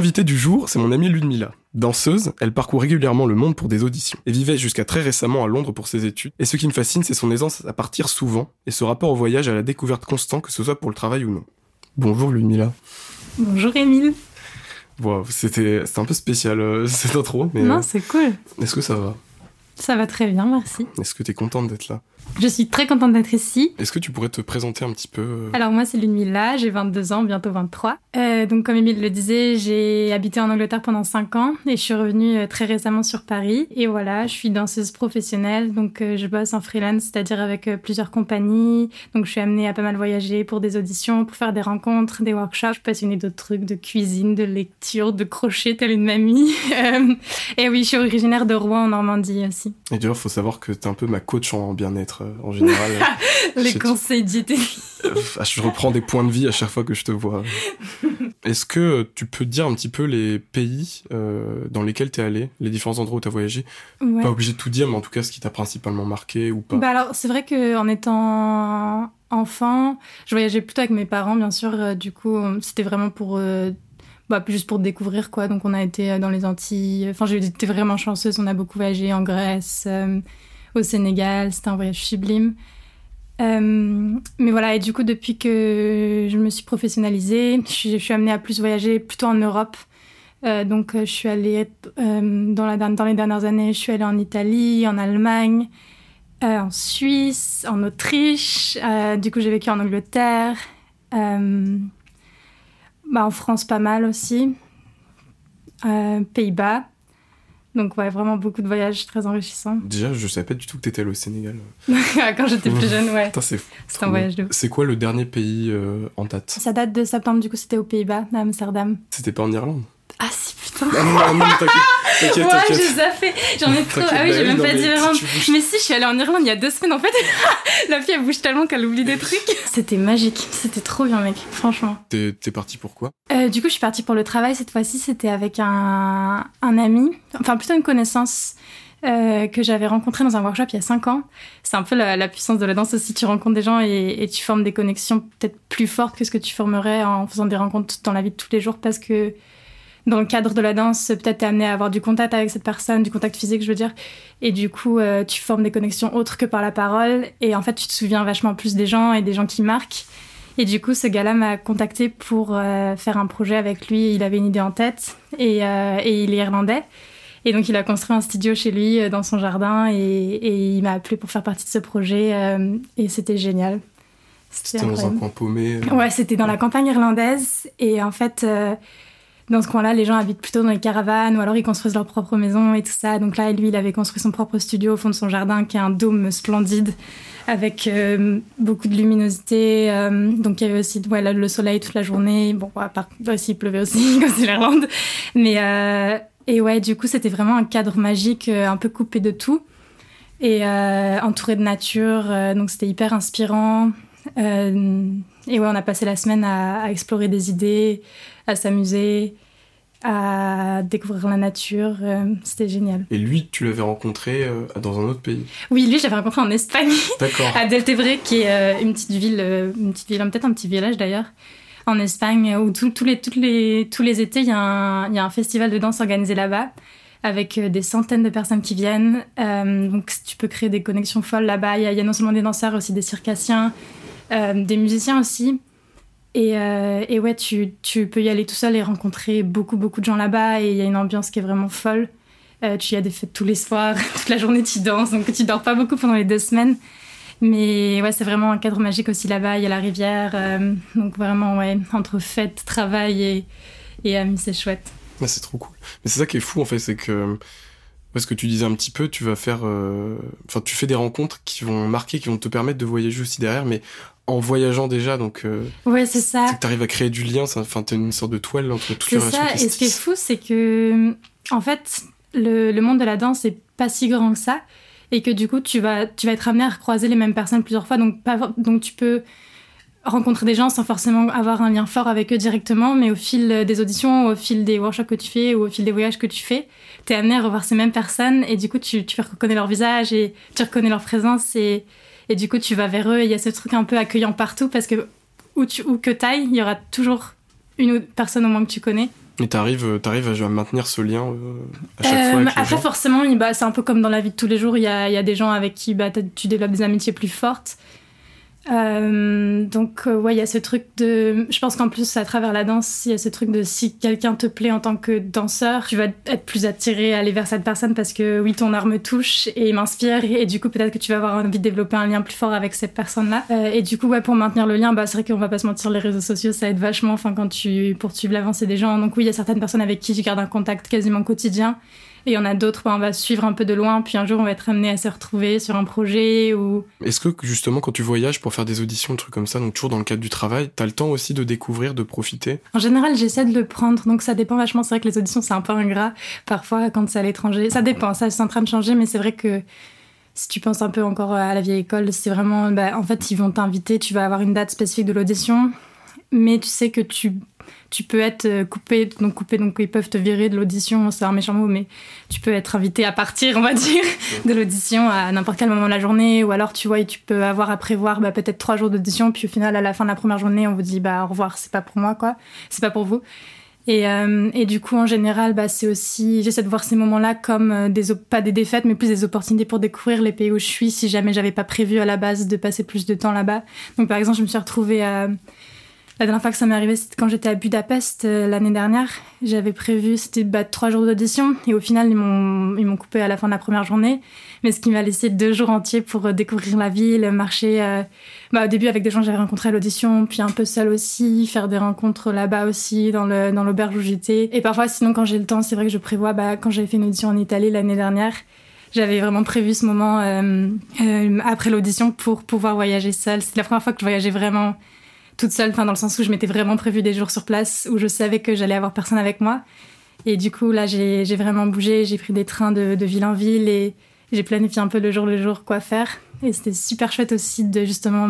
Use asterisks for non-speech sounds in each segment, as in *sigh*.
invitée du jour, c'est mon amie Ludmilla. Danseuse, elle parcourt régulièrement le monde pour des auditions et vivait jusqu'à très récemment à Londres pour ses études. Et ce qui me fascine, c'est son aisance à partir souvent et ce rapport au voyage à la découverte constant, que ce soit pour le travail ou non. Bonjour Ludmilla. Bonjour Émile. Wow, c'était c'était un peu spécial euh, *laughs* cette intro, mais Non, euh, c'est cool. est-ce que ça va? Ça va très bien, merci. Est-ce que t'es contente d'être là? Je suis très contente d'être ici. Est-ce que tu pourrais te présenter un petit peu euh, Alors moi, c'est Ludmilla, j'ai 22 ans, bientôt 23. Euh, donc comme Émile le disait, j'ai habité en Angleterre pendant 5 ans et je suis revenue euh, très récemment sur Paris. Et voilà, je suis danseuse professionnelle, donc euh, je bosse en freelance, c'est-à-dire avec plusieurs compagnies. Donc je suis amenée à pas mal voyager pour des auditions, pour faire des rencontres, des workshops. Je suis passionnée d'autres trucs, de cuisine, de lecture, de crochet, telle une mamie. *laughs* Et oui, je suis originaire de Rouen en Normandie aussi. Et d'ailleurs, faut savoir que t'es un peu ma coach en bien-être euh, en général. *laughs* Les conseils diététiques. Euh, je reprends des points de vie à chaque fois que je te vois. Est-ce que tu peux dire un petit peu les pays euh, dans lesquels t'es allé, les différents endroits où t'as voyagé? Ouais. Pas obligé de tout dire, mais en tout cas, ce qui t'a principalement marqué ou pas. Bah alors, c'est vrai que en étant enfant, je voyageais plutôt avec mes parents, bien sûr. euh, du coup, c'était vraiment pour, euh, bah, juste pour découvrir quoi. Donc, on a été dans les Antilles. Enfin, été vraiment chanceuse. On a beaucoup voyagé en Grèce, au Sénégal. C'était un voyage sublime. Euh, mais voilà, et du coup, depuis que je me suis professionnalisée, je suis, amenée à plus voyager plutôt en Europe. Euh, donc, euh, je suis allée dans, dans les dernières années, je suis allée en Italie, en Allemagne, en Suisse, en Autriche. du coup, j'ai vécu en Angleterre. bah, en France, pas mal aussi. Pays-Bas. Donc, ouais, vraiment beaucoup de voyages très enrichissants. Déjà, je savais pas du tout que t'étais allé au Sénégal. *laughs* Quand j'étais plus jeune, ouais. Putain, c'est un voyage de. C'est quoi le dernier pays euh, en date? Ça date de septembre, du coup, c'était aux Pays-Bas, à Amsterdam. C'était pas en Irlande? Ah, si, putain! Ah non, non, non, t'inquiète, t'inquiète, *laughs* Ouais, t'inquiète. j'ai zappé. J'en ai trop. Ah oui, bah j'ai même non, pas dit Irlande. Mais si, je suis allée en Irlande il y a deux semaines en fait. *laughs* La fille elle bouge tellement qu'elle oublie des trucs. *laughs* C'était magique. C'était trop bien, mec. Franchement. T'es t'es parti pourquoi Euh, du coup, je suis partie pour le travail cette fois-ci. C'était avec un, un ami, enfin plutôt une connaissance. euh, que j'avais rencontré dans un workshop il y a 5 ans. C'est un peu la, la puissance de la danse aussi. Tu rencontres des gens et, et tu formes des connexions peut-être plus fortes que ce que tu formerais en faisant des rencontres dans la vie de tous les jours parce que dans le cadre de la danse, peut-être t'es amené à avoir du contact avec cette personne, du contact physique, je veux dire. Et du coup, euh, tu formes des connexions autres que par la parole. Et en fait, tu te souviens vachement plus des gens et des gens qui marquent. Et du coup, ce gars-là m'a contacté pour euh, faire un projet avec lui. Il avait une idée en tête et, euh, et il est irlandais. Et donc, il a construit un studio chez lui dans son jardin et, et il m'a appelé pour faire partie de ce projet. et c'était génial. C'était dans un coin paumé. Ouais, c'était dans la campagne irlandaise. Et en fait, dans ce coin-là, les gens habitent plutôt dans les caravanes ou alors ils construisent leur propre maison et tout ça. Donc là, lui, il avait construit son propre studio au fond de son jardin qui est un dôme splendide avec euh, beaucoup de luminosité. euh, donc il y avait aussi le soleil toute la journée. Bon, à part aussi, il pleuvait aussi, *laughs* comme c'est l'Irlande. Mais euh, et ouais, du coup, c'était vraiment un cadre magique, un peu coupé de tout. Et entouré de nature, donc c'était hyper inspirant. Et ouais, on a passé la semaine à, à explorer des idées, à s'amuser, à découvrir la nature. euh, C'était génial. Et lui, tu l'avais rencontré euh, dans un autre pays. Oui, lui, j'avais rencontré en Espagne, *laughs* D'accord. à Deltebre, qui est euh, une petite ville, une petite ville, peut-être un petit village d'ailleurs, en Espagne, où tous les, toutes les, tous les étés, il y, a un- y a un festival de danse organisé là-bas. Avec des centaines de personnes qui viennent. Euh, donc, tu peux créer des connexions folles là-bas. Il y, a- il y a non seulement des danseurs, aussi des circassiens, des musiciens aussi. Et, euh, et ouais, tu, tu peux y aller tout seul et rencontrer beaucoup, beaucoup de gens là-bas. Et il y a une ambiance qui est vraiment folle. Euh, tu y as des fêtes tous les soirs, *laughs* toute la journée tu danses, donc tu dors pas beaucoup pendant les deux semaines. Mais ouais, c'est vraiment un cadre magique aussi là-bas. Il y a la rivière, euh, donc vraiment, ouais, entre fêtes, travail et, amis, c'est chouette. C'est trop cool. Mais c'est ça qui est fou en fait, c'est que parce que tu disais un petit peu, tu vas faire, euh, enfin tu fais des rencontres qui vont marquer, qui vont te permettre de voyager aussi derrière, mais en voyageant déjà, donc euh, Ouais, c'est ça. c'est que t'arrives à créer du lien, ça- enfin t'as une sorte de toile entre toutes C'est les relations ça. qui Et ce qui est fou, c'est que, en fait, le, le monde de la danse est pas si grand que ça. Et que du coup, tu vas, tu vas être amené à recroiser les mêmes personnes plusieurs fois. Donc, pas, donc tu peux rencontrer des gens sans forcément avoir un lien fort avec eux directement, mais au fil des auditions, au fil des workshops que tu fais ou au fil des voyages que tu fais, t'es amené à revoir ces mêmes personnes et du coup tu, tu reconnais leur visage et tu reconnais leur présence et, et du coup tu vas vers eux et il y a ce truc un peu accueillant partout parce que où, tu, où que t'ailles, il y aura toujours une autre personne au moins que tu connais. Et t'arrives, t'arrives à maintenir ce lien à chaque fois avec Après, forcément, bah, c'est un peu comme dans la vie de tous les jours. Il y a, y a des gens avec qui bah, tu développes des amitiés plus fortes. Euh, donc euh, ouais, il y a ce truc de. Je pense qu'en plus à travers la danse, il y a ce truc de si quelqu'un te plaît en tant que danseur, tu vas être plus attiré à aller vers cette personne parce que oui, ton art me touche et m'inspire et, du coup peut-être que tu vas avoir envie de développer un lien plus fort avec cette personne-là. Euh, et du coup ouais, pour maintenir le lien, bah c'est vrai qu'on va pas se mentir, les réseaux sociaux ça aide vachement. Enfin quand tu pour suivre l'avancée des gens. Donc oui, il y a certaines personnes avec qui je garde un contact quasiment quotidien et il y en a d'autres, bah, on va suivre un peu de loin, puis un jour on va être amené à se retrouver sur un projet ou. Est-ce que justement quand tu voyages pour faire des auditions, des trucs comme ça, donc toujours dans le cadre du travail, t'as le temps aussi de découvrir, de profiter? En général, j'essaie de le prendre, donc ça dépend vachement. C'est vrai que les auditions c'est un peu ingrat parfois quand c'est à l'étranger. Ça dépend, ça c'est en train de changer, mais c'est vrai que si tu penses un peu encore à la vieille école, c'est vraiment, bah, en fait, ils vont t'inviter, tu vas avoir une date spécifique de l'audition, mais tu sais que tu tu peux être euh, coupé, donc coupé, donc ils peuvent te virer de l'audition, c'est un méchant mot, mais tu peux être invité à partir, on va dire, *laughs* de l'audition à n'importe quel moment de la journée, ou alors tu vois, tu peux avoir à prévoir bah, peut-être trois jours d'audition, puis au final, à la fin de la première journée, on vous dit bah au revoir, c'est pas pour moi, quoi, c'est pas pour vous. Et, euh, et, du coup, en général, bah, c'est aussi, j'essaie de voir ces moments-là comme euh, des, pas des défaites, mais plus des opportunités pour découvrir les pays où je suis, si jamais j'avais pas prévu à la base de passer plus de temps là-bas. Donc, par exemple, je me suis retrouvée à, la dernière fois que ça m'est arrivé, c'était quand j'étais à Budapest euh, l'année dernière. J'avais prévu, c'était bah, trois jours d'audition. Et au final, ils m'ont coupé à la fin de la première journée. Mais ce qui m'a laissé deux jours entiers pour euh, découvrir la ville, marcher. Euh, bah, au début, avec des gens que j'avais rencontrés à l'audition, puis un peu seul aussi, faire des rencontres là-bas aussi, dans l'auberge dans où j'étais. Et parfois, sinon, quand j'ai le temps, c'est vrai que je prévois, bah, quand j'avais fait une audition en Italie l'année dernière, j'avais vraiment prévu ce moment après l'audition pour pouvoir voyager seule. C'était la première fois que je voyageais vraiment toute seule, enfin dans le sens où je m'étais vraiment prévu des jours sur place où je savais que j'allais avoir personne avec moi. Et du coup, là, j'ai vraiment bougé, j'ai pris des trains de, ville en ville et j'ai planifié un peu le jour le jour quoi faire. Et c'était super chouette aussi de justement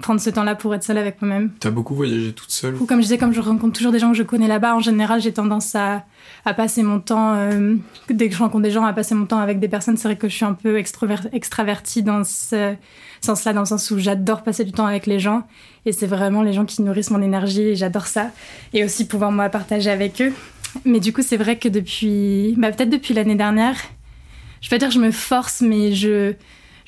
prendre ce temps-là pour être seule avec moi-même. T'as beaucoup voyagé toute seule Ou comme je disais, comme je rencontre toujours des gens que je connais là-bas, en général, j'ai tendance à, à, passer mon temps, euh, dès que je rencontre des gens, à passer mon temps avec des personnes. C'est vrai que je suis un peu extravertie dans ce sens-là, dans le sens où j'adore passer du temps avec les gens. Et c'est vraiment les gens qui nourrissent mon énergie et j'adore ça. Et aussi pouvoir moi partager avec eux. Mais du coup, c'est vrai que depuis, bah, peut-être depuis l'année dernière, je vais pas dire que je me force, mais je,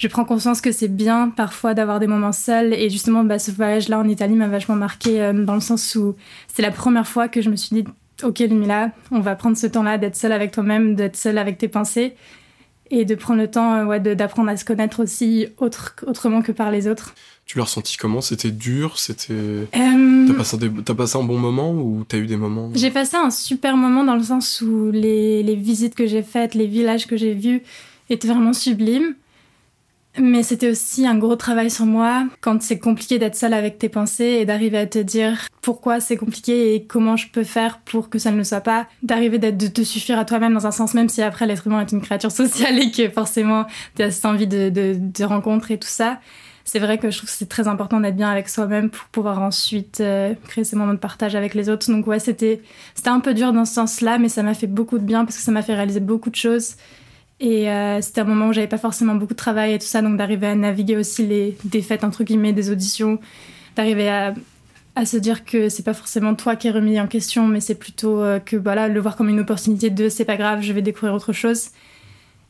je prends conscience que c'est bien parfois d'avoir des moments seuls. Et justement, bah, ce voyage-là en Italie m'a vachement marqué euh, dans le sens où c'est la première fois que je me suis dit, ok Lumila, on va prendre ce temps-là d'être seule avec toi-même, d'être seule avec tes pensées et de prendre le temps euh, ouais, d'apprendre à se connaître aussi autre, autrement que par les autres. Tu l'as ressenti comment? C'était dur? C'était. Euh, t'as passé, passé, un bon moment ou t'as eu des moments? J'ai passé un super moment dans le sens où les, les visites que j'ai faites, les villages que j'ai vus étaient vraiment sublimes. Mais c'était aussi un gros travail sur moi quand c'est compliqué d'être seule avec tes pensées et d'arriver à te dire pourquoi c'est compliqué et comment je peux faire pour que ça ne le soit pas. D'arriver de te suffire à toi-même dans un sens, même si après l'être humain est une créature *laughs* sociale et que forcément tu as cette envie de, de, rencontrer tout ça. C'est vrai que je trouve que c'est très important d'être bien avec soi-même pour pouvoir ensuite euh, créer ces moments de partage avec les autres. Donc ouais, c'était c'était un peu dur dans ce sens-là, mais ça m'a fait beaucoup de bien parce que ça m'a fait réaliser beaucoup de choses et euh, c'était un moment où j'avais pas forcément beaucoup de travail et tout ça, donc d'arriver à naviguer aussi les défaites, entre guillemets, des auditions, d'arriver à, à, se dire que c'est pas forcément toi qui es remis en question, mais c'est plutôt euh, que voilà, le voir comme une opportunité de c'est pas grave, je vais découvrir autre chose.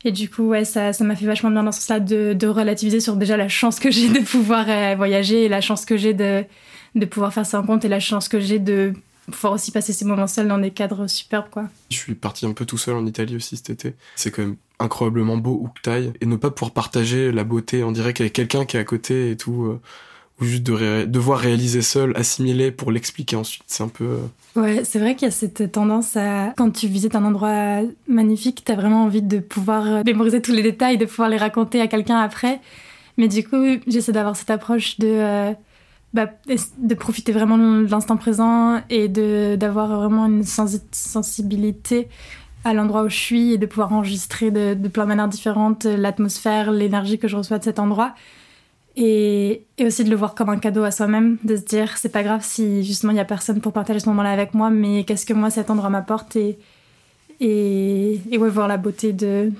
Et du coup, ouais, ça, ça m'a fait vachement bien dans ce sens-là de, de, relativiser sur déjà la chance que j'ai de pouvoir euh, voyager la chance que j'ai de, de pouvoir faire ça en compte et la chance que j'ai de pouvoir aussi passer ces moments seuls dans des cadres superbes, quoi. Je suis parti un peu tout seul en Italie aussi cet été. C'est quand même incroyablement beau où que t'ailles et ne pas pouvoir partager la beauté en direct avec quelqu'un qui est à côté et tout euh, ou juste de devoir réaliser seul assimiler pour l'expliquer ensuite c'est un peu euh, ouais c'est vrai qu'il y a cette tendance à quand tu visites un endroit magnifique t'as vraiment envie de pouvoir euh, mémoriser tous les détails de pouvoir les raconter à quelqu'un après mais du coup j'essaie d'avoir cette approche de bah, de profiter vraiment de l'instant présent et d'avoir vraiment une sensibilité à l'endroit où je suis et de pouvoir enregistrer de, plein de manières différentes l'atmosphère, l'énergie que je reçois de cet endroit. Et, et, aussi de le voir comme un cadeau à soi-même, de se dire c'est pas grave si justement il y a personne pour partager ce moment-là avec moi, mais qu'est-ce que moi cet endroit m'apporte et, et, et, ouais, voir la beauté de,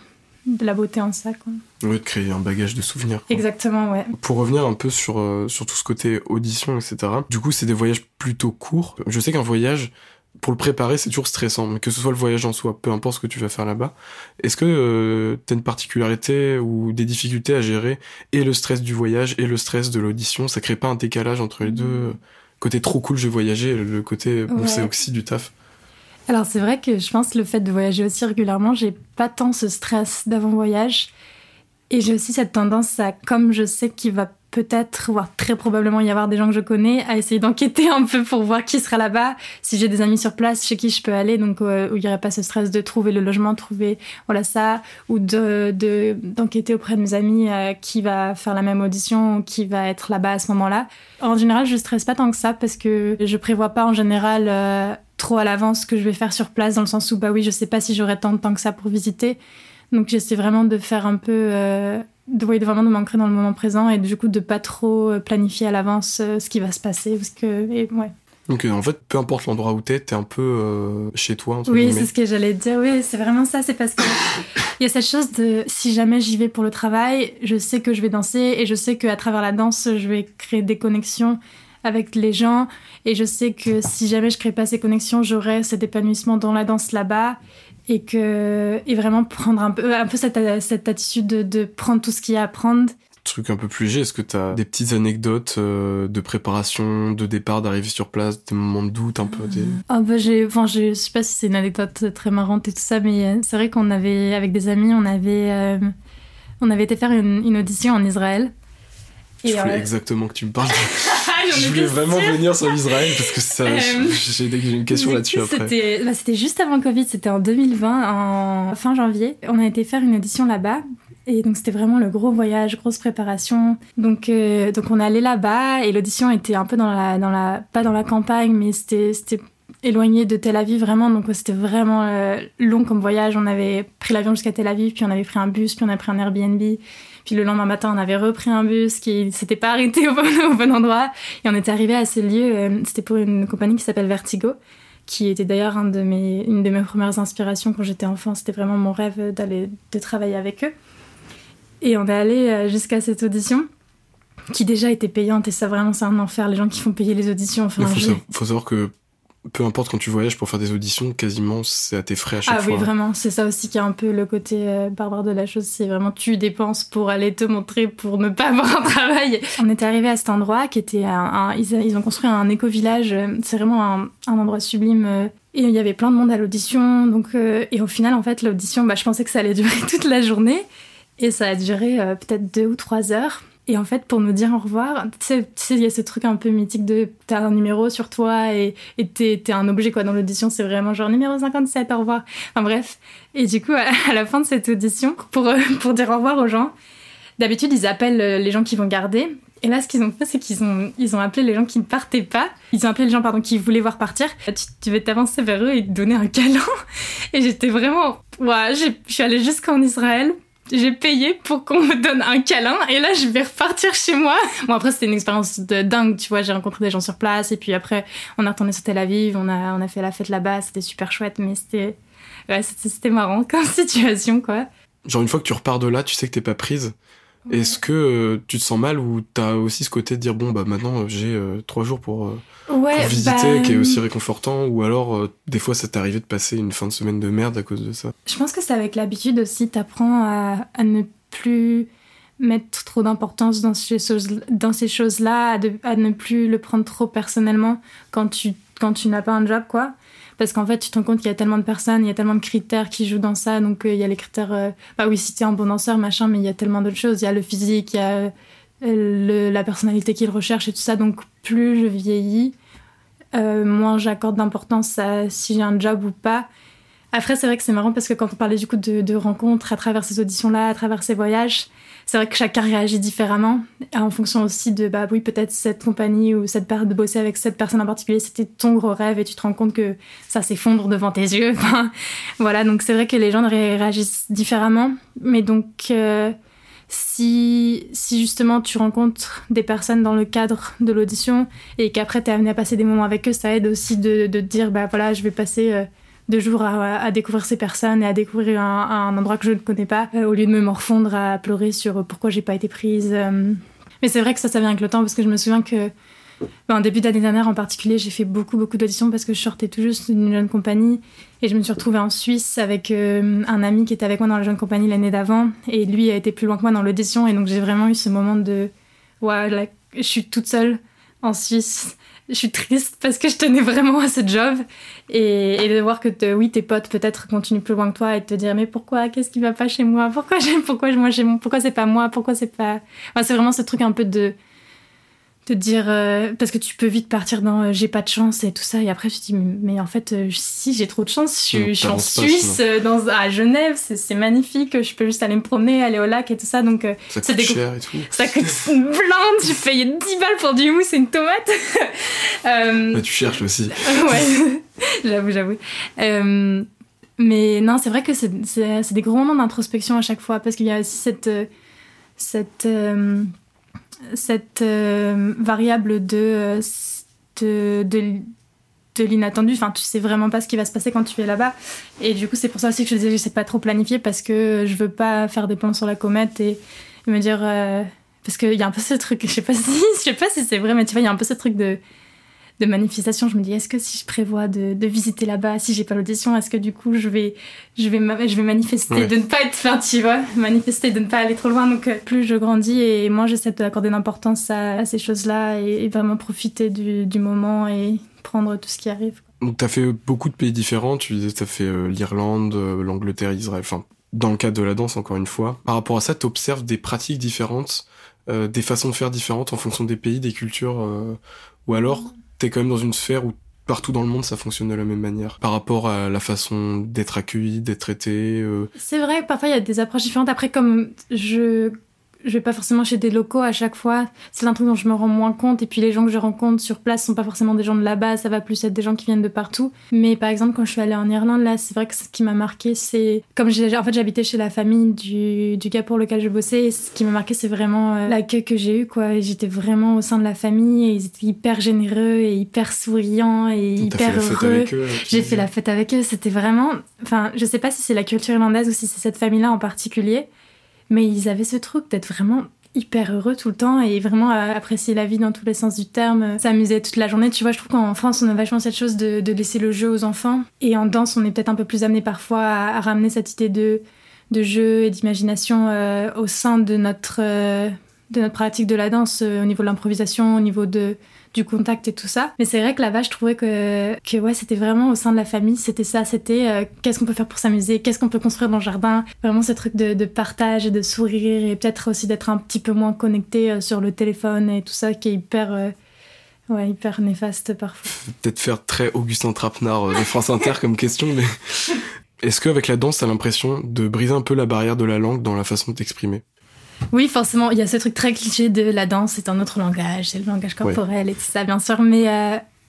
de la beauté en ça. Quoi. Oui, de créer un bagage de souvenirs. Exactement, ouais. Pour revenir un peu sur, euh, sur tout ce côté audition, etc. Du coup, c'est des voyages plutôt courts. Je sais qu'un voyage, pour le préparer, c'est toujours stressant, mais que ce soit le voyage en soi, peu importe ce que tu vas faire là-bas. Est-ce que euh, tu as une particularité ou des difficultés à gérer et le stress du voyage et le stress de l'audition? Ça crée pas un décalage entre les deux? Côté trop cool, je vais voyager, le côté bon, c'est aussi du taf. Alors c'est vrai que je pense que le fait de voyager aussi régulièrement, j'ai pas tant ce stress d'avant-voyage. Et j'ai aussi cette tendance à, comme je sais qu'il va peut-être, voire très probablement y avoir des gens que je connais, à essayer d'enquêter un peu pour voir qui sera là-bas, si j'ai des amis sur place chez qui je peux aller, donc euh, où il n'y aurait pas ce stress de trouver le logement, trouver voilà ça, ou de d'enquêter auprès de mes amis euh, qui va faire la même audition, qui va être là-bas à ce moment-là. En général, je stresse pas tant que ça parce que je prévois pas en général euh, trop à l'avance ce que je vais faire sur place, dans le sens où bah oui, je sais pas si j'aurai tant de temps que ça pour visiter. Donc j'essaie vraiment de faire un peu, euh, de, vraiment de m'ancrer dans le moment présent et du coup de pas trop euh, planifier à l'avance euh, ce qui va se passer. Parce que, et, ouais. Donc en fait, peu importe l'endroit où t'es, t'es un peu chez toi. oui, c'est ce que j'allais dire. Oui, c'est vraiment ça. C'est parce que *laughs* il y a cette chose de si jamais j'y vais pour le travail, je sais que je vais danser et je sais qu'à travers la danse, je vais créer des connexions avec les gens et je sais que si jamais je crée pas ces connexions, j'aurai cet épanouissement dans la danse là-bas et que et vraiment prendre un peu un peu cette, cette attitude de, de prendre tout ce qu'il y a à prendre truc un peu plus léger, est-ce que tu as des petites anecdotes euh, de préparation, de départ, d'arrivée sur place, des moments de doute un peu des... Ah bah j'ai, enfin je sais pas si c'est une anecdote très marrante et tout ça, mais euh, c'est vrai qu'on avait avec des amis, on avait euh, on avait été faire une, une audition en Israël. Je voulais exactement que tu me parles. *laughs* je voulais vraiment venir sur Israël parce que ça, euh, j'ai une question là-dessus après. Bah, c'était juste avant Covid, c'était en 2020, en fin janvier. On a été faire une audition là-bas. Et donc c'était vraiment le gros voyage, grosse préparation. Donc euh, donc on est allé là-bas et l'audition était un peu dans la dans la pas dans la campagne mais c'était c'était éloigné de Tel Aviv vraiment donc c'était vraiment euh, long comme voyage. On avait pris l'avion jusqu'à Tel Aviv puis on avait pris un bus puis on a pris un Airbnb puis le lendemain matin, on avait repris un bus qui s'était pas arrêté au bon, endroit. Et on était arrivé à ce lieu. Euh, c'était pour une compagnie qui s'appelle Vertigo, qui était d'ailleurs un de mes, une de mes premières inspirations quand j'étais enfant. C'était vraiment mon rêve d'aller de travailler avec eux. Et on est allé euh, jusqu'à cette audition qui déjà était payante et ça vraiment c'est un enfer les gens qui font payer les auditions. Enfin, Il faut savoir que peu importe quand tu voyages pour faire des auditions, quasiment c'est à tes frais à chaque fois. Ah oui, vraiment, c'est ça aussi qui est un peu le côté euh, barbare de la chose, c'est vraiment tu dépenses pour aller te montrer, pour ne pas *laughs* avoir un travail. On était arrivé à cet endroit qui était un, ils, ont construit un éco-village, c'est vraiment un, endroit sublime. Euh, et il y avait plein de monde à l'audition, donc euh, et au final en fait l'audition, bah, je pensais que ça allait *laughs* durer toute la journée et ça a duré peut-être deux ou trois heures. Et en fait, pour nous dire au revoir, tu sais, il y a ce truc un peu mythique de t'as un numéro sur toi et t'es es un objet quoi dans l'audition, c'est vraiment genre numéro 57, au revoir. Enfin bref. Et du coup, à la fin de cette audition, pour, euh, *laughs* pour dire au revoir aux gens, d'habitude ils appellent euh, les gens qui vont garder. Et là, ce qu'ils ont fait, c'est qu'ils ont, ils ont appelé les gens qui ne partaient pas. Ils ont appelé les gens, pardon, qui voulaient voir partir. Tu, tu vas t'avancer vers eux et te donner un *laughs* câlin. Et j'étais vraiment, ouais, je suis allée jusqu'en Israël j'ai payé pour qu'on me donne un câlin et là je vais repartir chez moi. Bon après c'était une expérience de dingue, tu vois, j'ai rencontré des gens sur place et puis après on a retourné sur Tel Aviv, on a on a fait la fête là-bas, c'était super chouette mais c'était ouais, c'était marrant comme *laughs* situation quoi. Genre une fois que tu repars de là, tu sais que t'es pas prise. Est-ce que euh, tu te sens mal ou t'as aussi ce côté de dire bon bah maintenant euh, j'ai euh, trois jours pour, visiter qui est aussi réconfortant ou alors des fois ça t'est arrivé de passer une fin de semaine de merde à cause de ça? Je pense que c'est avec l'habitude aussi t'apprends à, à ne plus mettre trop d'importance dans ces choses dans ces choses là à, à, ne plus le prendre trop personnellement. Quand tu quand tu n'as pas un job quoi. Parce qu'en fait tu te rends compte qu'il y a tellement de personnes, il y a tellement de critères qui jouent dans ça, donc euh, il y a les critères, euh, bah oui si t'es un bon danseur machin, mais il y a tellement d'autres choses, il y a le physique, il y a euh, la personnalité qu'il recherche et tout ça, donc plus je vieillis, moins j'accorde d'importance à si j'ai un job ou pas. Après, c'est vrai que c'est marrant parce que quand on parlait du coup de, rencontres à travers ces auditions-là, à travers ces voyages, c'est vrai que chacun réagit différemment en fonction aussi de bah oui peut-être cette compagnie ou cette de bosser avec cette personne en particulier c'était ton gros rêve et tu te rends compte que ça s'effondre devant tes yeux *laughs* voilà donc c'est vrai que les gens réagissent différemment mais donc euh, si, si justement tu rencontres des personnes dans le cadre de l'audition et qu'après tu es amené à passer des moments avec eux, ça aide aussi de, de te dire bah voilà, je vais passer euh, deux jours à, découvrir ces personnes et à découvrir un, endroit que je ne connais pas, euh, au lieu de me morfondre à pleurer sur pourquoi j'ai pas été prise. Euh. Mais c'est vrai que ça, ça vient avec le temps parce que je me souviens que En début d'année dernière en particulier, j'ai fait beaucoup, beaucoup d'auditions parce que je sortais tout juste d'une jeune compagnie et je me suis retrouvée en Suisse avec euh, un ami qui était avec moi dans la jeune compagnie l'année d'avant et lui a été plus loin que moi dans l'audition et donc j'ai vraiment eu ce moment de ouais, je suis toute seule en Suisse. Je suis triste parce que je tenais vraiment à ce job. Et, de voir que oui tes potes peut-être continuent plus loin que toi et de te dire mais pourquoi? Qu'est-ce qui va pas chez moi? Pourquoi pourquoi moi pourquoi c'est pas moi? Pourquoi c'est pas c'est vraiment ce truc un peu de te dire euh, parce que tu peux vite partir dans euh, j'ai pas de chance et tout ça et après tu te dis mais, en fait euh, si j'ai trop de chance je, suis en Suisse dans à Genève c'est magnifique je peux juste aller me promener aller au lac et tout ça donc ça coûte cher et tout. ça coûte *laughs* une blinde tu payes 10 balles pour du mousse et une tomate. *laughs* Bah, tu cherches aussi. *laughs* Ouais j'avoue j'avoue. Mais non c'est vrai que c'est des gros moments d'introspection à chaque fois parce qu'il y a aussi cette cette cette euh, variable de, de, de, l'inattendu. Enfin, tu sais vraiment pas ce qui va se passer quand tu es là-bas. Et du coup, c'est pour ça aussi que je disais, je sais pas trop planifier parce que je veux pas faire des plans sur la comète et, me dire. Euh, parce qu'il y a un peu ce truc, *laughs* je je sais pas si c'est vrai, mais tu vois, il y a un peu ce truc de de manifestation, je me dis est-ce que si je prévois de, visiter là-bas, si j'ai pas l'audition, est-ce que du coup je vais je vais je vais manifester de ne pas être enfin tu vois, manifester de ne pas aller trop loin. Donc euh, plus je grandis et moi j'essaie d'accorder d'importance à, ces choses-là et, vraiment profiter du, moment et prendre tout ce qui arrive. Donc tu as fait beaucoup de pays différents, tu disais tu as fait euh, l'Irlande, euh, l'Angleterre, Israël, enfin dans le cadre de la danse encore une fois. Par rapport à ça, tu observes des pratiques différentes, des façons de faire différentes en fonction des pays, des cultures ou alors t'es quand même dans une sphère où partout dans le monde ça fonctionne de la même manière par rapport à la façon d'être accueilli, d'être traité. Euh. C'est vrai, parfois il y a des approches différentes. Après, comme je je vais pas forcément chez des locaux à chaque fois. C'est un truc dont je me rends moins compte. Et puis les gens que je rencontre sur place sont pas forcément des gens de là-bas. Ça va plus être des gens qui viennent de partout. Mais par exemple, quand je suis allée en Irlande, là, c'est vrai que ce qui m'a marqué, c'est comme j'ai, en fait, j'habitais chez la famille du, du gars pour lequel je bossais. Et ce qui m'a marqué, c'est vraiment euh, l'accueil que j'ai eu, quoi. J'étais vraiment au sein de la famille et ils étaient hyper généreux et hyper souriants et hyper heureux. J'ai fait la fête avec eux. C'était vraiment, enfin, je sais pas si c'est la culture irlandaise ou si c'est cette famille-là en particulier. Mais ils avaient ce truc d'être vraiment hyper heureux tout le temps et vraiment apprécier la vie dans tous les sens du terme, s'amuser toute la journée. Tu vois, je trouve qu'en France, on a vachement cette chose de, laisser le jeu aux enfants. Et en danse, on est peut-être un peu plus amené parfois à, ramener cette idée de, de jeu et d'imagination euh, au sein de notre, euh, de notre pratique de la danse, euh, au niveau de l'improvisation, au niveau de, du contact et tout ça. Mais c'est vrai que là-bas, je trouvais que, que ouais, c'était vraiment au sein de la famille, c'était ça, c'était euh, qu'est-ce qu'on peut faire pour s'amuser, qu'est-ce qu'on peut construire dans le jardin? Vraiment ce truc de, de partage et de sourire et peut-être aussi d'être un petit peu moins connecté euh, sur le téléphone et tout ça qui est hyper... Euh, ouais, hyper néfaste parfois. *laughs* Peut-être faire très Augustin Trapenard de France Inter comme question, mais *laughs* est-ce qu'avec la danse, t'as l'impression de briser un peu la barrière de la langue dans la façon de t'exprimer? Oui, forcément, il y a ce truc très cliché de la danse, c'est un autre langage, c'est le langage corporel et tout ça, bien sûr. Mais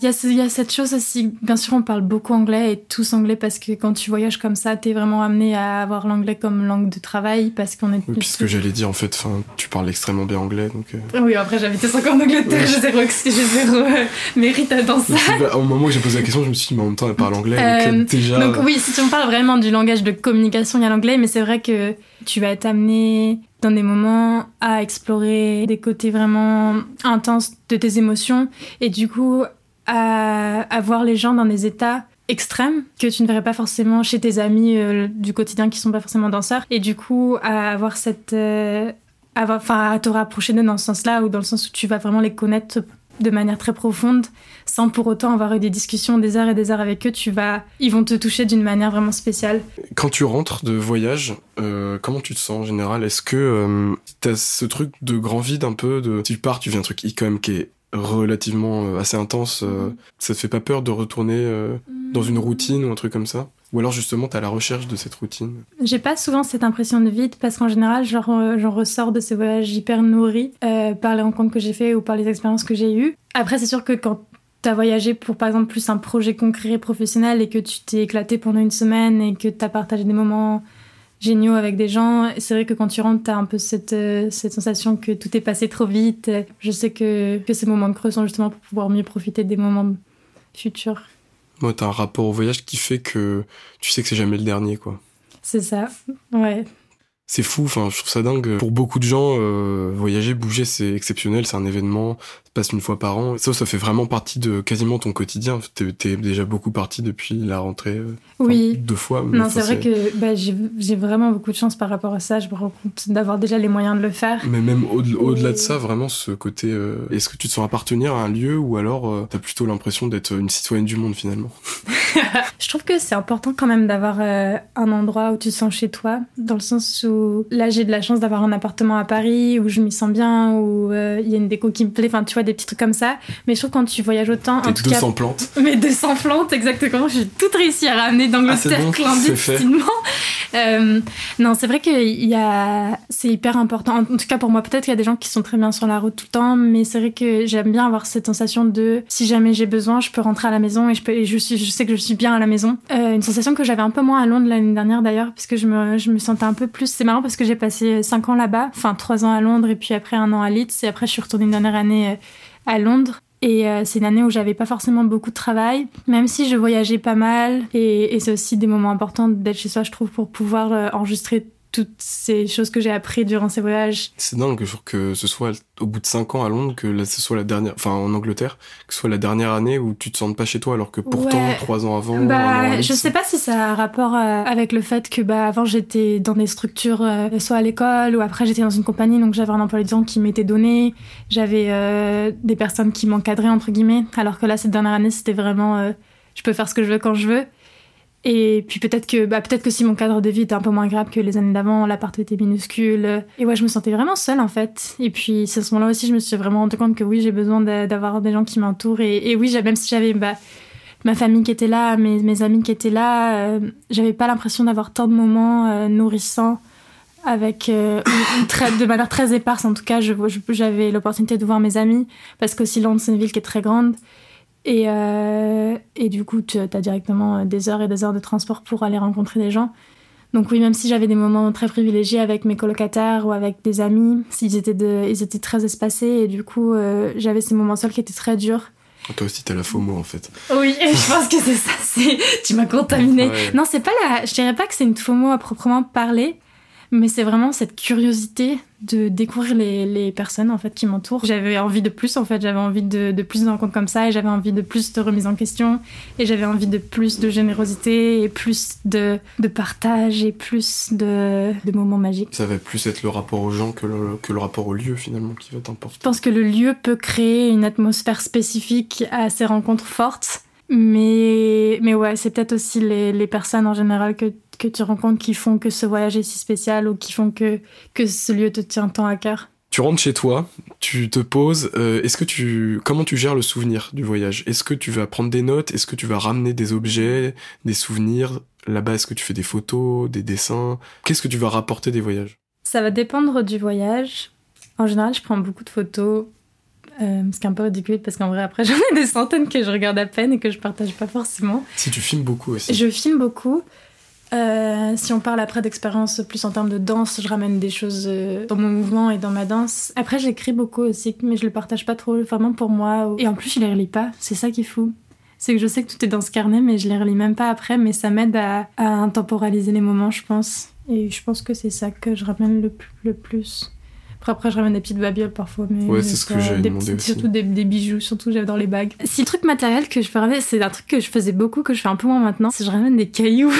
euh, il y, a cette chose aussi, bien sûr, on parle beaucoup anglais et tous anglais parce que quand tu voyages comme ça, t'es vraiment amené à avoir l'anglais comme langue de travail parce qu'on est. Oui, que j'allais dire, en fait, tu parles extrêmement bien anglais. Donc, euh. Oui, après, j'habitais 5 ans en Angleterre, j'ai zéro, zéro euh, mérite dans ça. au moment où j'ai posé la question, je me suis dit, mais en même temps, elle parle anglais. donc, déjà... donc, oui, si tu me parles vraiment du langage de communication, il y a l'anglais, mais c'est vrai que tu vas être amené dans des moments à explorer des côtés vraiment intenses de tes émotions et du coup à, à voir les gens dans des états extrêmes que tu ne verrais pas forcément chez tes amis euh, du quotidien qui sont pas forcément danseurs et du coup à avoir cette euh, enfin à te rapprocher d'eux dans ce sens-là ou dans le sens où tu vas vraiment les connaître de manière très profonde, sans pour autant avoir eu des discussions des heures et des heures avec eux, tu vas, ils vont te toucher d'une manière vraiment spéciale. Quand tu rentres de voyage, euh, comment tu te sens en général? Est-ce que euh, t'as ce truc de grand vide un peu de tu pars, tu viens un truc quand qui est relativement euh, assez intense, mm-hmm. ça te fait pas peur de retourner dans une routine ou un truc comme ça? Ou alors justement, tu à la recherche de cette routine? J'ai pas souvent cette impression de vide parce qu'en général, j'en ressors de ces voyages hyper nourris euh, par les rencontres que j'ai fait ou par les expériences que j'ai eues. Après, c'est sûr que quand tu as voyagé pour par exemple plus un projet concret professionnel et que tu t'es éclaté pendant une semaine et que tu as partagé des moments géniaux avec des gens, c'est vrai que quand tu rentres, tu as un peu cette, euh, cette sensation que tout est passé trop vite. Je sais que, que ces moments de creux sont justement pour pouvoir mieux profiter des moments futurs. Moi, t'as un rapport au voyage qui fait que tu sais que c'est jamais le dernier, quoi. C'est ça, ouais. C'est fou, enfin, je trouve ça dingue. Pour beaucoup de gens, euh, voyager, bouger, c'est exceptionnel, c'est un événement, ça passe une fois par an. Ça, ça fait vraiment partie de quasiment ton quotidien. T'es es déjà beaucoup parti depuis la rentrée. Euh, oui. Deux fois. Non, c'est vrai que bah, j'ai vraiment beaucoup de chance par rapport à ça. Je me rends compte d'avoir déjà les moyens de le faire. Mais même au-delà de ça, vraiment, ce côté. Euh, est-ce que tu te sens appartenir à un lieu ou alors t'as plutôt l'impression d'être une citoyenne du monde finalement? *laughs* *laughs* Je trouve que c'est important quand même d'avoir un endroit où tu te sens chez toi, dans le sens où là j'ai de la chance d'avoir un appartement à Paris où je m'y sens bien, où euh, il y a une déco qui me plaît, enfin tu vois des petits trucs comme ça. Mais je trouve quand tu voyages autant, tout 200 plantes. *laughs* Mais 200 plantes exactement. J'ai tout réussi à ramener d'Angleterre ah, clandestinement. Euh, non, c'est vrai que y a, c'est hyper important. En tout cas pour moi, peut-être qu'il y a des gens qui sont très bien sur la route tout le temps, mais c'est vrai que j'aime bien avoir cette sensation de si jamais j'ai besoin, je peux rentrer à la maison et je peux, et je suis, je sais que je suis bien à la maison. Euh, une sensation que j'avais un peu moins à Londres l'année dernière d'ailleurs, parce que je me, je me sentais un peu plus. C'est marrant parce que j'ai passé 5 ans là-bas, enfin 3 ans à Londres et puis après un an à Leeds et après je suis retournée une dernière année euh, à Londres. Et euh, c'est une année où j'avais pas forcément beaucoup de travail, même si je voyageais pas mal. Et, et c'est aussi des moments importants d'être chez soi, je trouve, pour pouvoir euh, enregistrer toutes ces choses que j'ai appris durant ces voyages. C'est dingue que ce soit au bout de 5 ans à Londres que là, ce soit la dernière, enfin en Angleterre, que ce soit la dernière année où tu te sens pas chez toi alors que pourtant trois 3 ans avant. Bah, je sais pas si ça a rapport euh, avec le fait que bah avant j'étais dans des structures, euh, soit à l'école ou après j'étais dans une compagnie donc j'avais un emploi temps qui m'était donné, j'avais euh, des personnes qui m'encadraient entre guillemets, alors que là cette dernière année c'était vraiment je peux faire ce que je veux quand je veux. Et puis peut-être que, bah, peut-être que si mon cadre de vie était un peu moins grave que les années d'avant, l'appart était minuscule. Et ouais, je me sentais vraiment seule en fait. Et puis c'est à ce moment-là aussi, je me suis vraiment rendu compte que oui, j'ai besoin d'avoir des gens qui m'entourent. Et, oui, même si j'avais bah, ma famille qui était là, mes, amis qui étaient là, euh, j'avais pas l'impression d'avoir tant de moments euh, nourrissants avec euh, de manière très éparse. En tout cas, j'avais l'opportunité de voir mes amis parce qu'aussi Londres c'est une ville qui est très grande. Et, euh, et du coup, tu as directement des heures et des heures de transport pour aller rencontrer des gens. Donc oui, même si j'avais des moments très privilégiés avec mes colocataires ou avec des amis, ils étaient, de, ils étaient très espacés et du coup, euh, j'avais ces moments seuls qui étaient très durs. Toi aussi, t'as la FOMO en fait. Oui, *laughs* je pense que c'est ça. Tu m'as contaminé. Non, c'est pas la. Je dirais pas que c'est une FOMO à proprement parler, mais c'est vraiment cette curiosité de découvrir les, les, personnes en fait qui m'entourent. J'avais envie de plus en fait, j'avais envie de, de, plus de rencontres comme ça et j'avais envie de plus de remise en question et j'avais envie de plus de générosité et plus de, de partage et plus de, de, moments magiques. Ça va plus être le rapport aux gens que le, que le rapport au lieu finalement qui va être important. Je pense que le lieu peut créer une atmosphère spécifique à ces rencontres fortes. Mais, mais ouais, c'est peut-être aussi les, les personnes en général que que tu rencontres qui font que ce voyage est si spécial ou qui font que, que ce lieu te tient tant à cœur? Tu rentres chez toi, tu te poses. Euh, est-ce que tu, comment tu gères le souvenir du voyage? Est-ce que tu vas prendre des notes? Est-ce que tu vas ramener des objets, des souvenirs? Là-bas, est-ce que tu fais des photos, des dessins? Qu'est-ce que tu vas rapporter des voyages? Ça va dépendre du voyage. En général, je prends beaucoup de photos, euh, ce qui est un peu ridicule parce qu'en vrai, après, *laughs* j'en ai des centaines que je regarde à peine et que je partage pas forcément. Si tu filmes beaucoup aussi. Je filme beaucoup. Euh, si on parle après d'expérience plus en termes de danse, je ramène des choses euh, dans mon mouvement et dans ma danse. Après, j'écris beaucoup aussi, mais je le partage pas trop, vraiment pour moi. Et en plus, je les relis pas. C'est ça qui est fou. C'est que je sais que tout est dans ce carnet, mais je les relis même pas après. Mais ça m'aide à, intemporaliser les moments, je pense. Et je pense que c'est ça que je ramène le, le plus. Après, je ramène des petites babioles parfois. Mais ouais, c'est ce que j'ai demandé aussi. Surtout des, des, bijoux, surtout j'adore les bagues. Si le truc matériel que je peux ramener, c'est un truc que je faisais beaucoup, que je fais un peu moins maintenant, c'est je ramène des cailloux,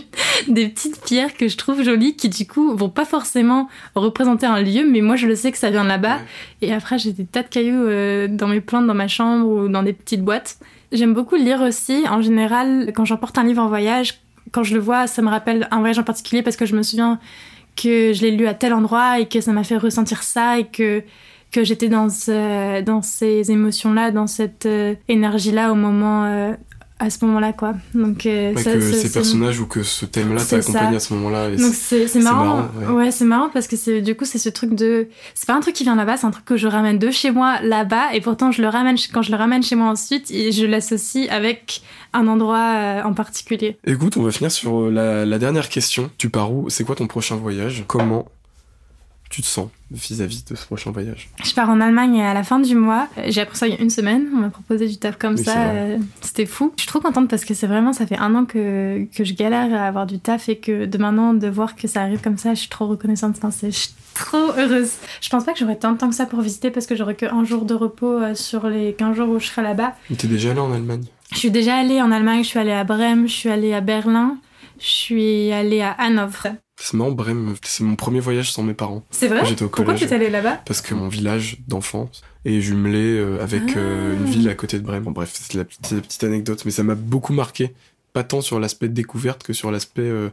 *laughs* des petites pierres que je trouve jolies, qui du coup vont pas forcément représenter un lieu, mais moi je le sais que ça vient de là-bas. Et après, j'ai des tas de cailloux euh, dans mes plantes, dans ma chambre ou dans des petites boîtes. J'aime beaucoup lire aussi. En général, quand j'emporte un livre en voyage, quand je le vois, ça me rappelle un voyage en particulier parce que je me souviens que je l'ai lu à tel endroit et que ça m'a fait ressentir ça et que que j'étais dans dans ces émotions là dans cette euh, énergie là au moment euh, à ce moment-là quoi. Donc euh, que ces personnages ou que ce thème là t'a accompagné à ce moment-là donc c'est marrant, ouais, c'est marrant parce que c'est du coup c'est ce truc de c'est pas un truc qui vient là-bas c'est un truc que je ramène de chez moi là-bas et pourtant je le ramène quand je le ramène chez moi ensuite et je l'associe avec un endroit euh, en particulier. Écoute on va finir sur la, la dernière question. Tu pars où? C'est quoi ton prochain voyage? Comment tu te sens vis-à-vis de ce prochain voyage Je pars en Allemagne à la fin du mois. J'ai appris ça il y a une semaine. On m'a proposé du taf comme Oui, ça. euh, C'était fou. Je suis trop contente parce que c'est vraiment, ça fait un an que, que je galère à avoir du taf et que de maintenant de voir que ça arrive comme ça, je suis trop reconnaissante. Enfin, c'est- je suis trop heureuse. Je pense pas que j'aurais tant de temps que ça pour visiter parce que j'aurais qu'un jour de repos euh, sur les 15 jours où je serai là-bas. Mais T'es déjà allé en Allemagne? Je suis déjà allée en Allemagne, je suis allée à Brême, je suis allée à Berlin, je suis allée à Hanovre. C'est marrant, Brême, c'est mon premier voyage sans mes parents. C'est vrai? J'étais au Pourquoi collège. tu es allée là-bas? Parce que mon village d'enfance est jumelé euh, avec euh, Ah. une ville à côté de Brême. Bon, bref, c'est la, petite- c'est la petite anecdote, mais ça m'a beaucoup marqué. Pas tant sur l'aspect découverte que sur l'aspect euh,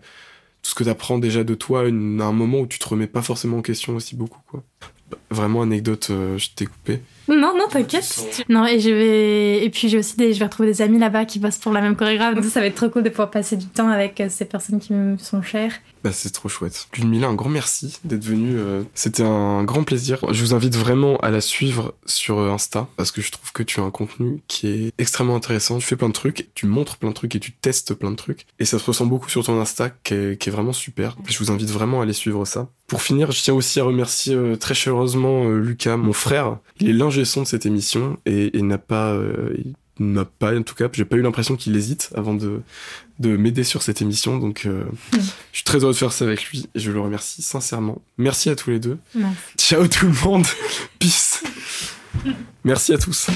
tout ce que t'apprends déjà de toi une- à un moment où tu te remets pas forcément en question aussi beaucoup. Quoi. Bah, Vraiment anecdote, euh, je t'ai coupé. Non, non, t'inquiète. Non, et je vais. Et puis j'ai aussi des. Je vais retrouver des amis là-bas qui bossent pour la même chorégraphe. Donc ça, va être trop cool de pouvoir passer du temps avec euh, ces personnes qui me sont chères. Bah, c'est trop chouette. Ludmilla, un grand merci d'être venue. euh, C'était un grand plaisir. Je vous invite vraiment à la suivre sur euh, Insta parce que je trouve que tu as un contenu qui est extrêmement intéressant. Tu fais plein de trucs, tu montres plein de trucs et tu testes plein de trucs. Et ça se ressent beaucoup sur ton Insta qui est, qui est vraiment super. Je vous invite vraiment à aller suivre ça. Pour finir, je tiens aussi à remercier très chaleureusement Lucas, mon frère. Il est l'ingé son de cette émission et, et n'a pas... euh, n'a pas, en tout cas, j'ai pas eu l'impression qu'il hésite avant de, de m'aider sur cette émission. Donc, euh, je suis très heureux de faire ça avec lui et je le remercie sincèrement. Merci à tous les deux. Merci. Ciao tout le monde. *laughs* Peace. Merci à tous.